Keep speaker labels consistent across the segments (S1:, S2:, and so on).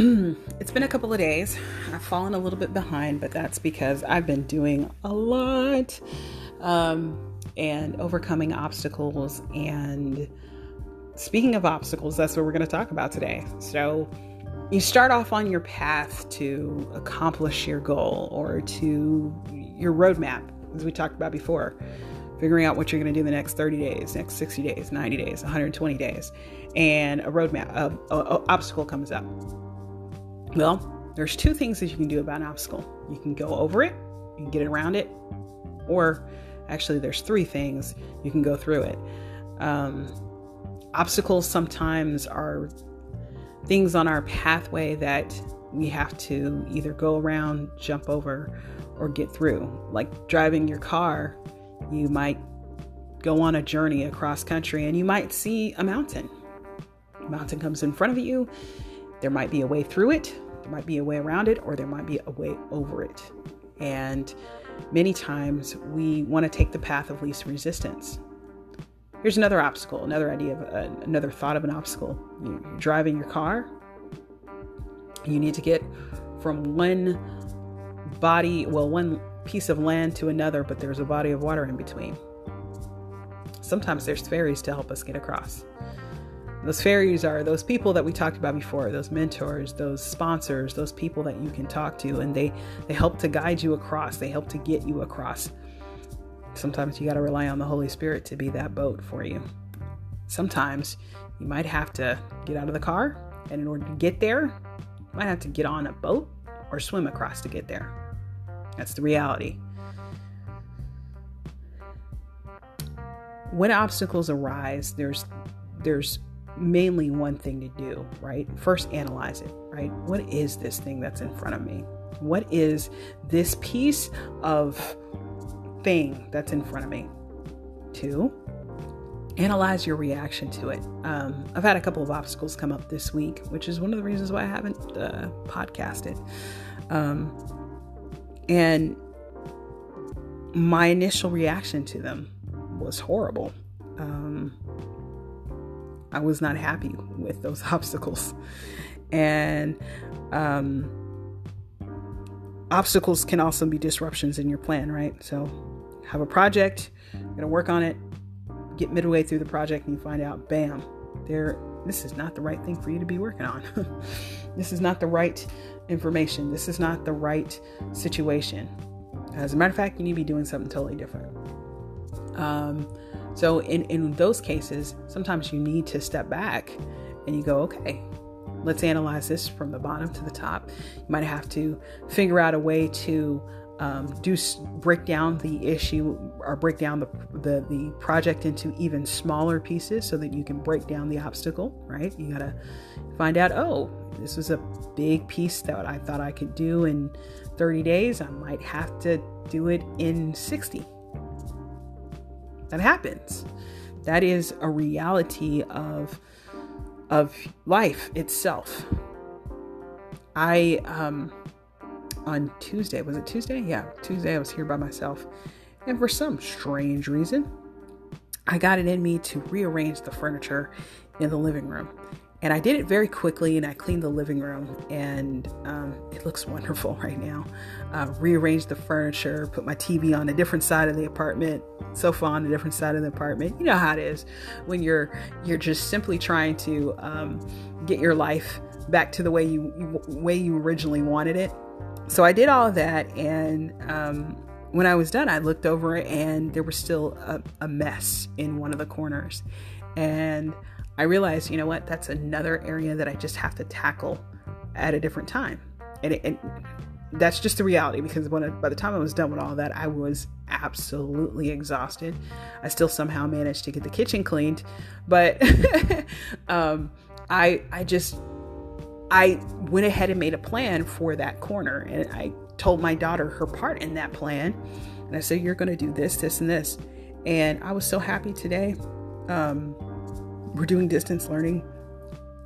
S1: it's been a couple of days. I've fallen a little bit behind, but that's because I've been doing a lot um, and overcoming obstacles. And speaking of obstacles, that's what we're going to talk about today. So, you start off on your path to accomplish your goal or to your roadmap, as we talked about before, figuring out what you're going to do the next 30 days, next 60 days, 90 days, 120 days, and a roadmap, a, a, a obstacle comes up. Well, there's two things that you can do about an obstacle. You can go over it, you can get around it, or actually, there's three things you can go through it. Um, obstacles sometimes are things on our pathway that we have to either go around, jump over, or get through. Like driving your car, you might go on a journey across country and you might see a mountain. Mountain comes in front of you. There might be a way through it, there might be a way around it, or there might be a way over it. And many times we want to take the path of least resistance. Here's another obstacle, another idea of uh, another thought of an obstacle. You're driving your car. You need to get from one body, well, one piece of land to another, but there's a body of water in between. Sometimes there's ferries to help us get across. Those ferries are those people that we talked about before, those mentors, those sponsors, those people that you can talk to, and they, they help to guide you across, they help to get you across. Sometimes you got to rely on the Holy Spirit to be that boat for you. Sometimes you might have to get out of the car, and in order to get there, you might have to get on a boat or swim across to get there. That's the reality. When obstacles arise, there's there's mainly one thing to do, right? First analyze it, right? What is this thing that's in front of me? What is this piece of thing that's in front of me. Two, analyze your reaction to it. Um, I've had a couple of obstacles come up this week, which is one of the reasons why I haven't uh, podcasted. Um, and my initial reaction to them was horrible. Um, I was not happy with those obstacles. And um, obstacles can also be disruptions in your plan, right? So have a project, you're gonna work on it, get midway through the project, and you find out, bam, there this is not the right thing for you to be working on. this is not the right information. This is not the right situation. As a matter of fact, you need to be doing something totally different. Um, so in, in those cases, sometimes you need to step back and you go, okay, let's analyze this from the bottom to the top. You might have to figure out a way to um, do break down the issue or break down the, the the project into even smaller pieces so that you can break down the obstacle right? You gotta find out oh this was a big piece that i thought i could do in 30 days. I might have to do it in 60 that happens that is a reality of of life itself i um on Tuesday. Was it Tuesday? Yeah, Tuesday I was here by myself. And for some strange reason, I got it in me to rearrange the furniture in the living room. And I did it very quickly and I cleaned the living room and um, it looks wonderful right now. Uh, rearranged the furniture, put my TV on a different side of the apartment, sofa on a different side of the apartment. You know how it is when you're you're just simply trying to um, get your life back to the way you way you originally wanted it so I did all of that, and um, when I was done, I looked over and there was still a, a mess in one of the corners. And I realized, you know what, that's another area that I just have to tackle at a different time. And, it, and that's just the reality because when I, by the time I was done with all that, I was absolutely exhausted. I still somehow managed to get the kitchen cleaned, but um, I I just I went ahead and made a plan for that corner. And I told my daughter her part in that plan. And I said, You're going to do this, this, and this. And I was so happy today. Um, we're doing distance learning.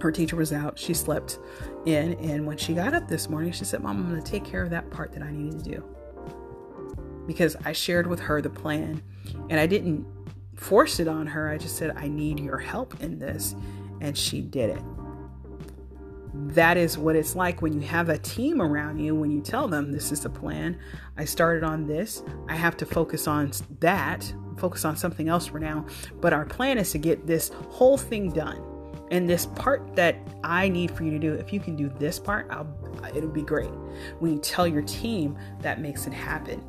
S1: Her teacher was out. She slept in. And when she got up this morning, she said, Mom, I'm going to take care of that part that I needed to do. Because I shared with her the plan and I didn't force it on her. I just said, I need your help in this. And she did it. That is what it's like when you have a team around you when you tell them this is the plan. I started on this. I have to focus on that focus on something else for now but our plan is to get this whole thing done and this part that I need for you to do, if you can do this part, I'll, it'll be great. When you tell your team, that makes it happen.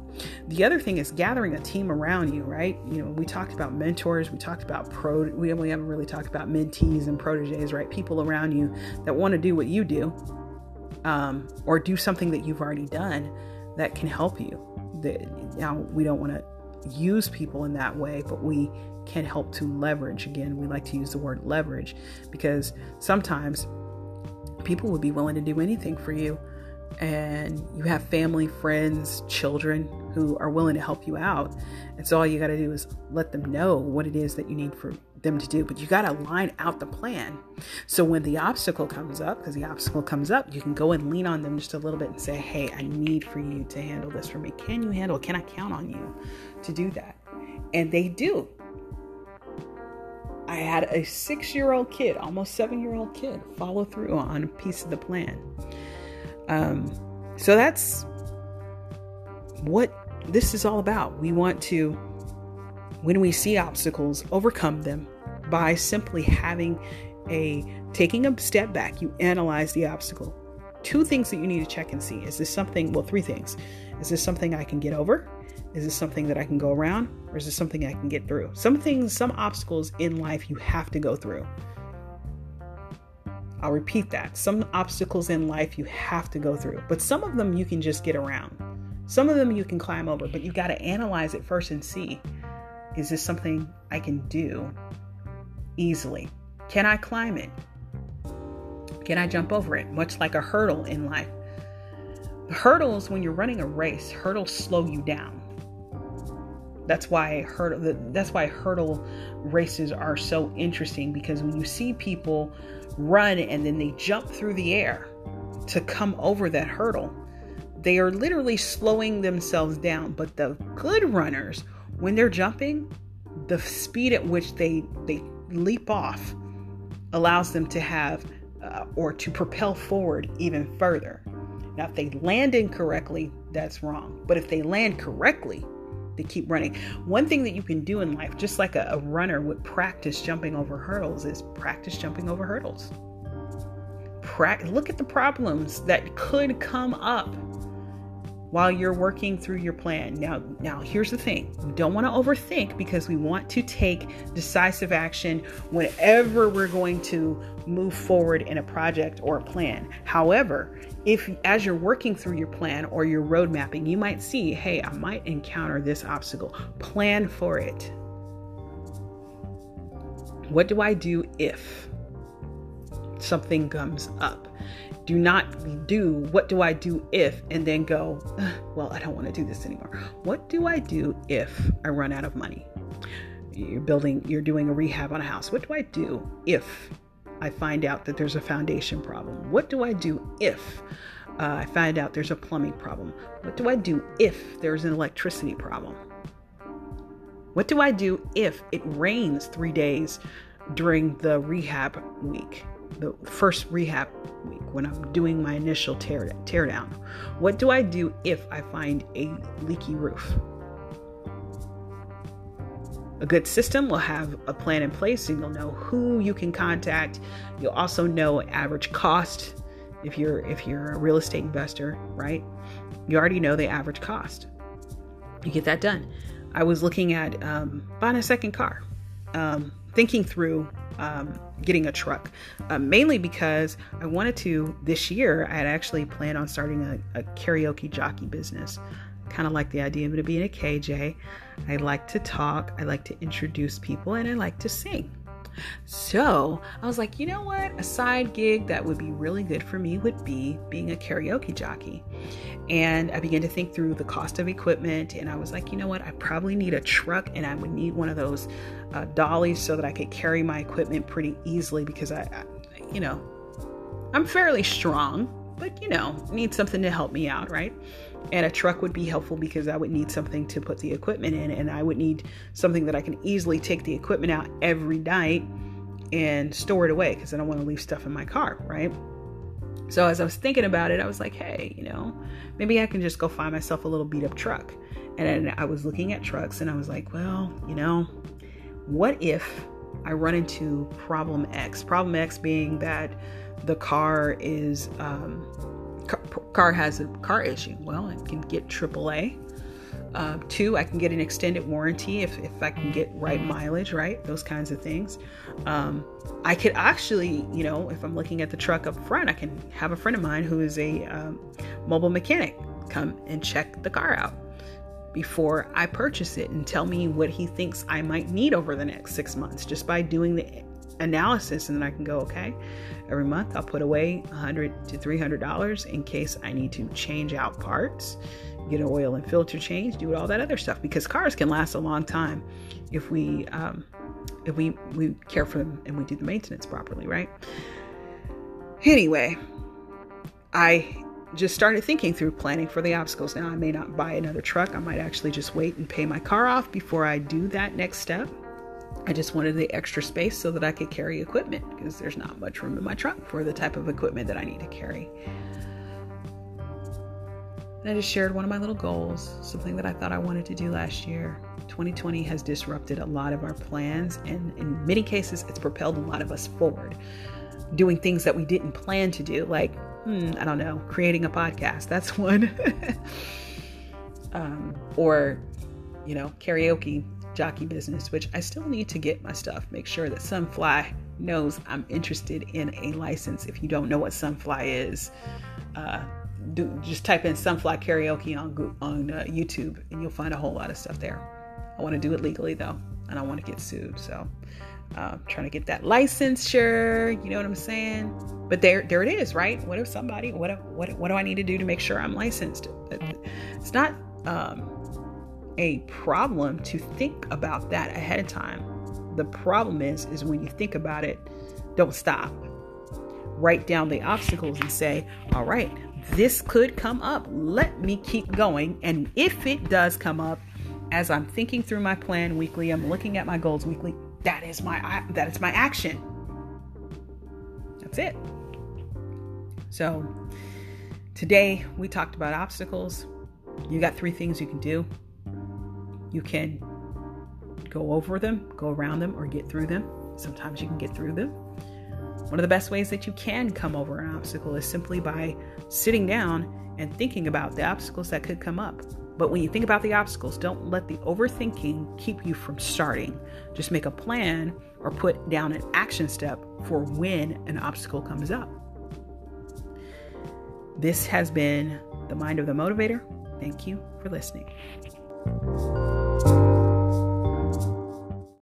S1: The other thing is gathering a team around you, right? You know, we talked about mentors, we talked about pro, we, haven't really talked about mentees and proteges, right? People around you that want to do what you do um, or do something that you've already done that can help you. Now, we don't want to use people in that way, but we can help to leverage. Again, we like to use the word leverage because sometimes people would be willing to do anything for you. And you have family, friends, children who are willing to help you out. And so all you got to do is let them know what it is that you need for them to do. But you got to line out the plan. So when the obstacle comes up, because the obstacle comes up, you can go and lean on them just a little bit and say, Hey, I need for you to handle this for me. Can you handle it? Can I count on you to do that? And they do. I had a six year old kid, almost seven year old kid, follow through on a piece of the plan. Um, so that's what this is all about. We want to, when we see obstacles, overcome them by simply having a taking a step back. You analyze the obstacle. Two things that you need to check and see is this something, well, three things. Is this something I can get over? Is this something that I can go around or is this something I can get through? Some things, some obstacles in life you have to go through. I'll repeat that. Some obstacles in life you have to go through, but some of them you can just get around. Some of them you can climb over, but you got to analyze it first and see is this something I can do easily? Can I climb it? Can I jump over it? Much like a hurdle in life. Hurdles, when you're running a race, hurdles slow you down. That's why hurdle that's why hurdle races are so interesting because when you see people run and then they jump through the air to come over that hurdle, they are literally slowing themselves down. But the good runners, when they're jumping, the speed at which they they leap off allows them to have uh, or to propel forward even further. Now, if they land incorrectly, that's wrong. But if they land correctly, to keep running. One thing that you can do in life, just like a, a runner would practice jumping over hurdles, is practice jumping over hurdles. Pra- look at the problems that could come up while you're working through your plan. Now, now here's the thing. We don't want to overthink because we want to take decisive action whenever we're going to move forward in a project or a plan. However, if as you're working through your plan or your road mapping, you might see, hey, I might encounter this obstacle. Plan for it. What do I do if something comes up? Do not do what do I do if and then go, well, I don't want to do this anymore. What do I do if I run out of money? You're building, you're doing a rehab on a house. What do I do if I find out that there's a foundation problem? What do I do if uh, I find out there's a plumbing problem? What do I do if there's an electricity problem? What do I do if it rains three days during the rehab week? The first rehab week when I'm doing my initial tear, tear down? What do I do if I find a leaky roof? A good system will have a plan in place and you'll know who you can contact. You'll also know average cost if you're if you're a real estate investor, right? You already know the average cost. You get that done. I was looking at um, buying a second car, um, thinking through um, getting a truck, uh, mainly because I wanted to this year. I had actually planned on starting a, a karaoke jockey business. Kind of like the idea of it being a KJ. I like to talk, I like to introduce people, and I like to sing. So I was like, you know what? A side gig that would be really good for me would be being a karaoke jockey. And I began to think through the cost of equipment, and I was like, you know what? I probably need a truck, and I would need one of those uh, dollies so that I could carry my equipment pretty easily because I, I, you know, I'm fairly strong, but you know, need something to help me out, right? And a truck would be helpful because I would need something to put the equipment in, and I would need something that I can easily take the equipment out every night and store it away because I don't want to leave stuff in my car, right? So as I was thinking about it, I was like, hey, you know, maybe I can just go find myself a little beat up truck. And I was looking at trucks and I was like, well, you know, what if I run into problem X? Problem X being that the car is um, car, has a car issue. Well, I can get AAA. Uh, two, I can get an extended warranty if, if I can get right mileage, right? Those kinds of things. Um, I could actually, you know, if I'm looking at the truck up front, I can have a friend of mine who is a um, mobile mechanic come and check the car out before I purchase it and tell me what he thinks I might need over the next six months just by doing the analysis. And then I can go, okay, every month I'll put away 100 to $300 in case I need to change out parts, get an oil and filter change, do all that other stuff because cars can last a long time if we, um, if we, we care for them and we do the maintenance properly, right? Anyway, I just started thinking through planning for the obstacles. Now, I may not buy another truck. I might actually just wait and pay my car off before I do that next step. I just wanted the extra space so that I could carry equipment because there's not much room in my trunk for the type of equipment that I need to carry. I just shared one of my little goals, something that I thought I wanted to do last year. 2020 has disrupted a lot of our plans, and in many cases, it's propelled a lot of us forward, doing things that we didn't plan to do, like hmm, I don't know, creating a podcast. That's one. um, or, you know, karaoke jockey business, which I still need to get my stuff. Make sure that Sunfly knows I'm interested in a license. If you don't know what Sunfly is, uh, do, just type in Sunfly karaoke on on uh, YouTube, and you'll find a whole lot of stuff there. I want to do it legally though, and I want to get sued. So uh, trying to get that licensure. You know what I'm saying? But there, there it is, right? What if somebody? What, what, what do I need to do to make sure I'm licensed? It's not um, a problem to think about that ahead of time. The problem is, is when you think about it, don't stop. Write down the obstacles and say, all right, this could come up. Let me keep going. And if it does come up, as I'm thinking through my plan weekly, I'm looking at my goals weekly, that is my that is my action. That's it. So today we talked about obstacles. You got three things you can do. You can go over them, go around them, or get through them. Sometimes you can get through them. One of the best ways that you can come over an obstacle is simply by sitting down and thinking about the obstacles that could come up. But when you think about the obstacles, don't let the overthinking keep you from starting. Just make a plan or put down an action step for when an obstacle comes up. This has been the Mind of the Motivator. Thank you for listening.